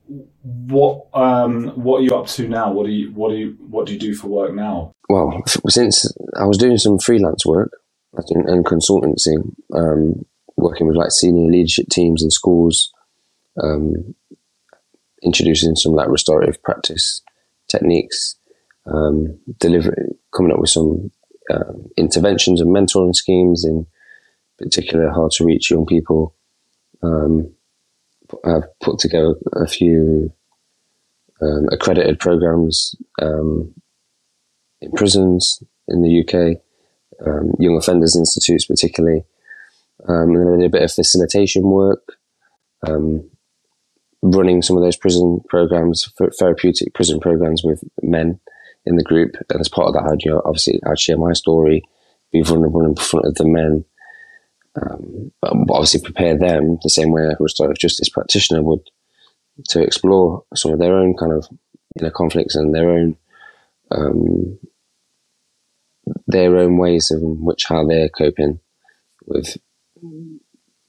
what um what are you up to now? What do you what do you what do you do for work now? Well, since I was doing some freelance work and consultancy, um, working with like senior leadership teams in schools, um, introducing some like restorative practice techniques, um, delivering, coming up with some uh, interventions and mentoring schemes in particular hard to reach young people. Um, I've put together a few um, accredited programs um, in prisons in the UK, um, young offenders institutes particularly, um, and then I did a bit of facilitation work, um, running some of those prison programs, therapeutic prison programs with men in the group, and as part of that, I'd you know, obviously I'd share my story, be vulnerable in front of the men. Um, but obviously prepare them the same way a restorative justice practitioner would to explore some of their own kind of know conflicts and their own um, their own ways in which how they're coping with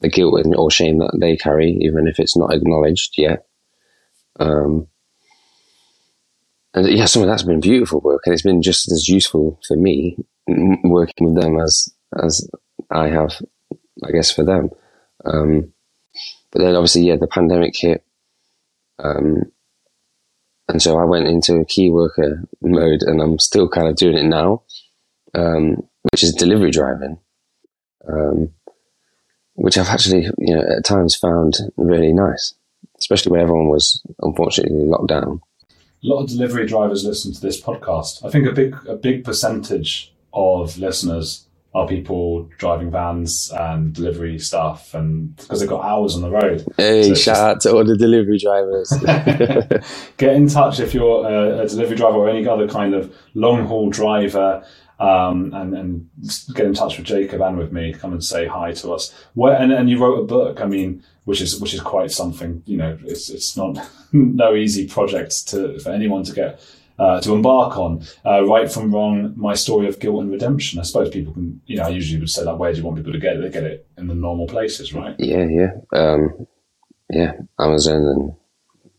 the guilt and, or shame that they carry, even if it's not acknowledged yet. Um, and yeah, some of that's been beautiful work, and it's been just as useful for me working with them as as I have, I guess, for them. Um, but then obviously, yeah, the pandemic hit, um, and so I went into a key worker mode, and I'm still kind of doing it now, um, which is delivery driving, um, which I've actually, you know, at times found really nice, especially when everyone was unfortunately locked down. A lot of delivery drivers listen to this podcast. I think a big a big percentage of listeners are people driving vans and delivery stuff, and because they've got hours on the road. Hey, so shout out to all the delivery drivers. Get in touch if you're a, a, delivery driver or any other kind of long haul driver. Um, and, and get in touch with Jacob and with me. Come and say hi to us. Where, and, and you wrote a book. I mean, which is which is quite something. You know, it's it's not no easy project to for anyone to get uh, to embark on. Uh, right from wrong, my story of guilt and redemption. I suppose people can, you know, I usually would say like, where do you want people to get it? They get it in the normal places, right? Yeah, yeah, um, yeah. Amazon and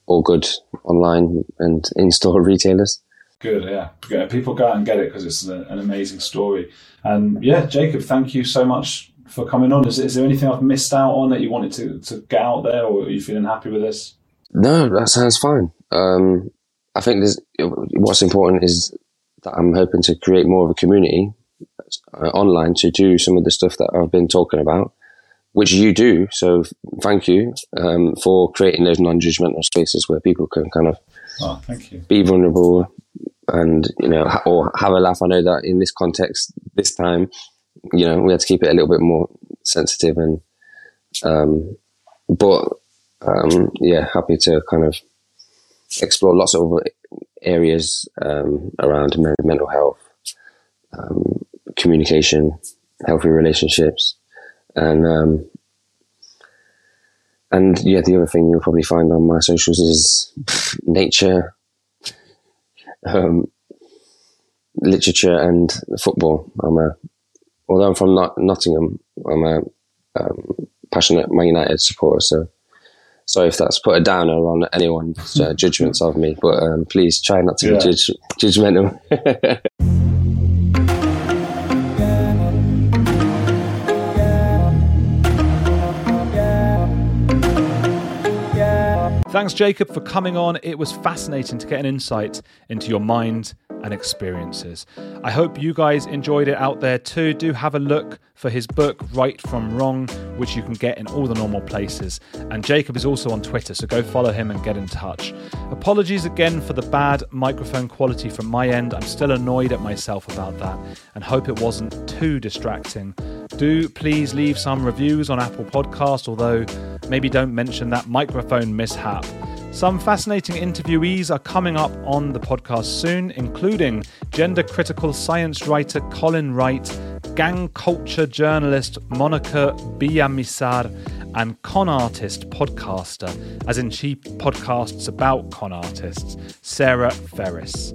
all good online and in-store retailers. Good, yeah. People go out and get it because it's an amazing story. And yeah, Jacob, thank you so much for coming on. Is, is there anything I've missed out on that you wanted to, to get out there, or are you feeling happy with this? No, that sounds fine. Um, I think there's, what's important is that I'm hoping to create more of a community uh, online to do some of the stuff that I've been talking about, which you do. So thank you um, for creating those non-judgmental spaces where people can kind of oh, thank you. be vulnerable and you know or have a laugh. I know that in this context, this time, you know, we had to keep it a little bit more sensitive and um, but um, yeah, happy to kind of explore lots of areas um, around mental health, um, communication, healthy relationships, and um, and yeah, the other thing you'll probably find on my socials is nature, um, literature, and football. I'm a although I'm from Not- Nottingham, I'm a um, passionate Man United supporter, so sorry if that's put a downer on anyone's uh, judgments of me, but um, please try not to yeah. be judge, judgmental. Thanks, Jacob, for coming on. It was fascinating to get an insight into your mind and experiences. I hope you guys enjoyed it out there too. Do have a look for his book, Right from Wrong, which you can get in all the normal places. And Jacob is also on Twitter, so go follow him and get in touch. Apologies again for the bad microphone quality from my end. I'm still annoyed at myself about that and hope it wasn't too distracting. Do please leave some reviews on Apple Podcast, although maybe don't mention that microphone mishap. Some fascinating interviewees are coming up on the podcast soon, including gender critical science writer Colin Wright, gang culture journalist Monica Villamizar, and con artist podcaster, as in she podcasts about con artists, Sarah Ferris.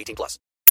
18 plus.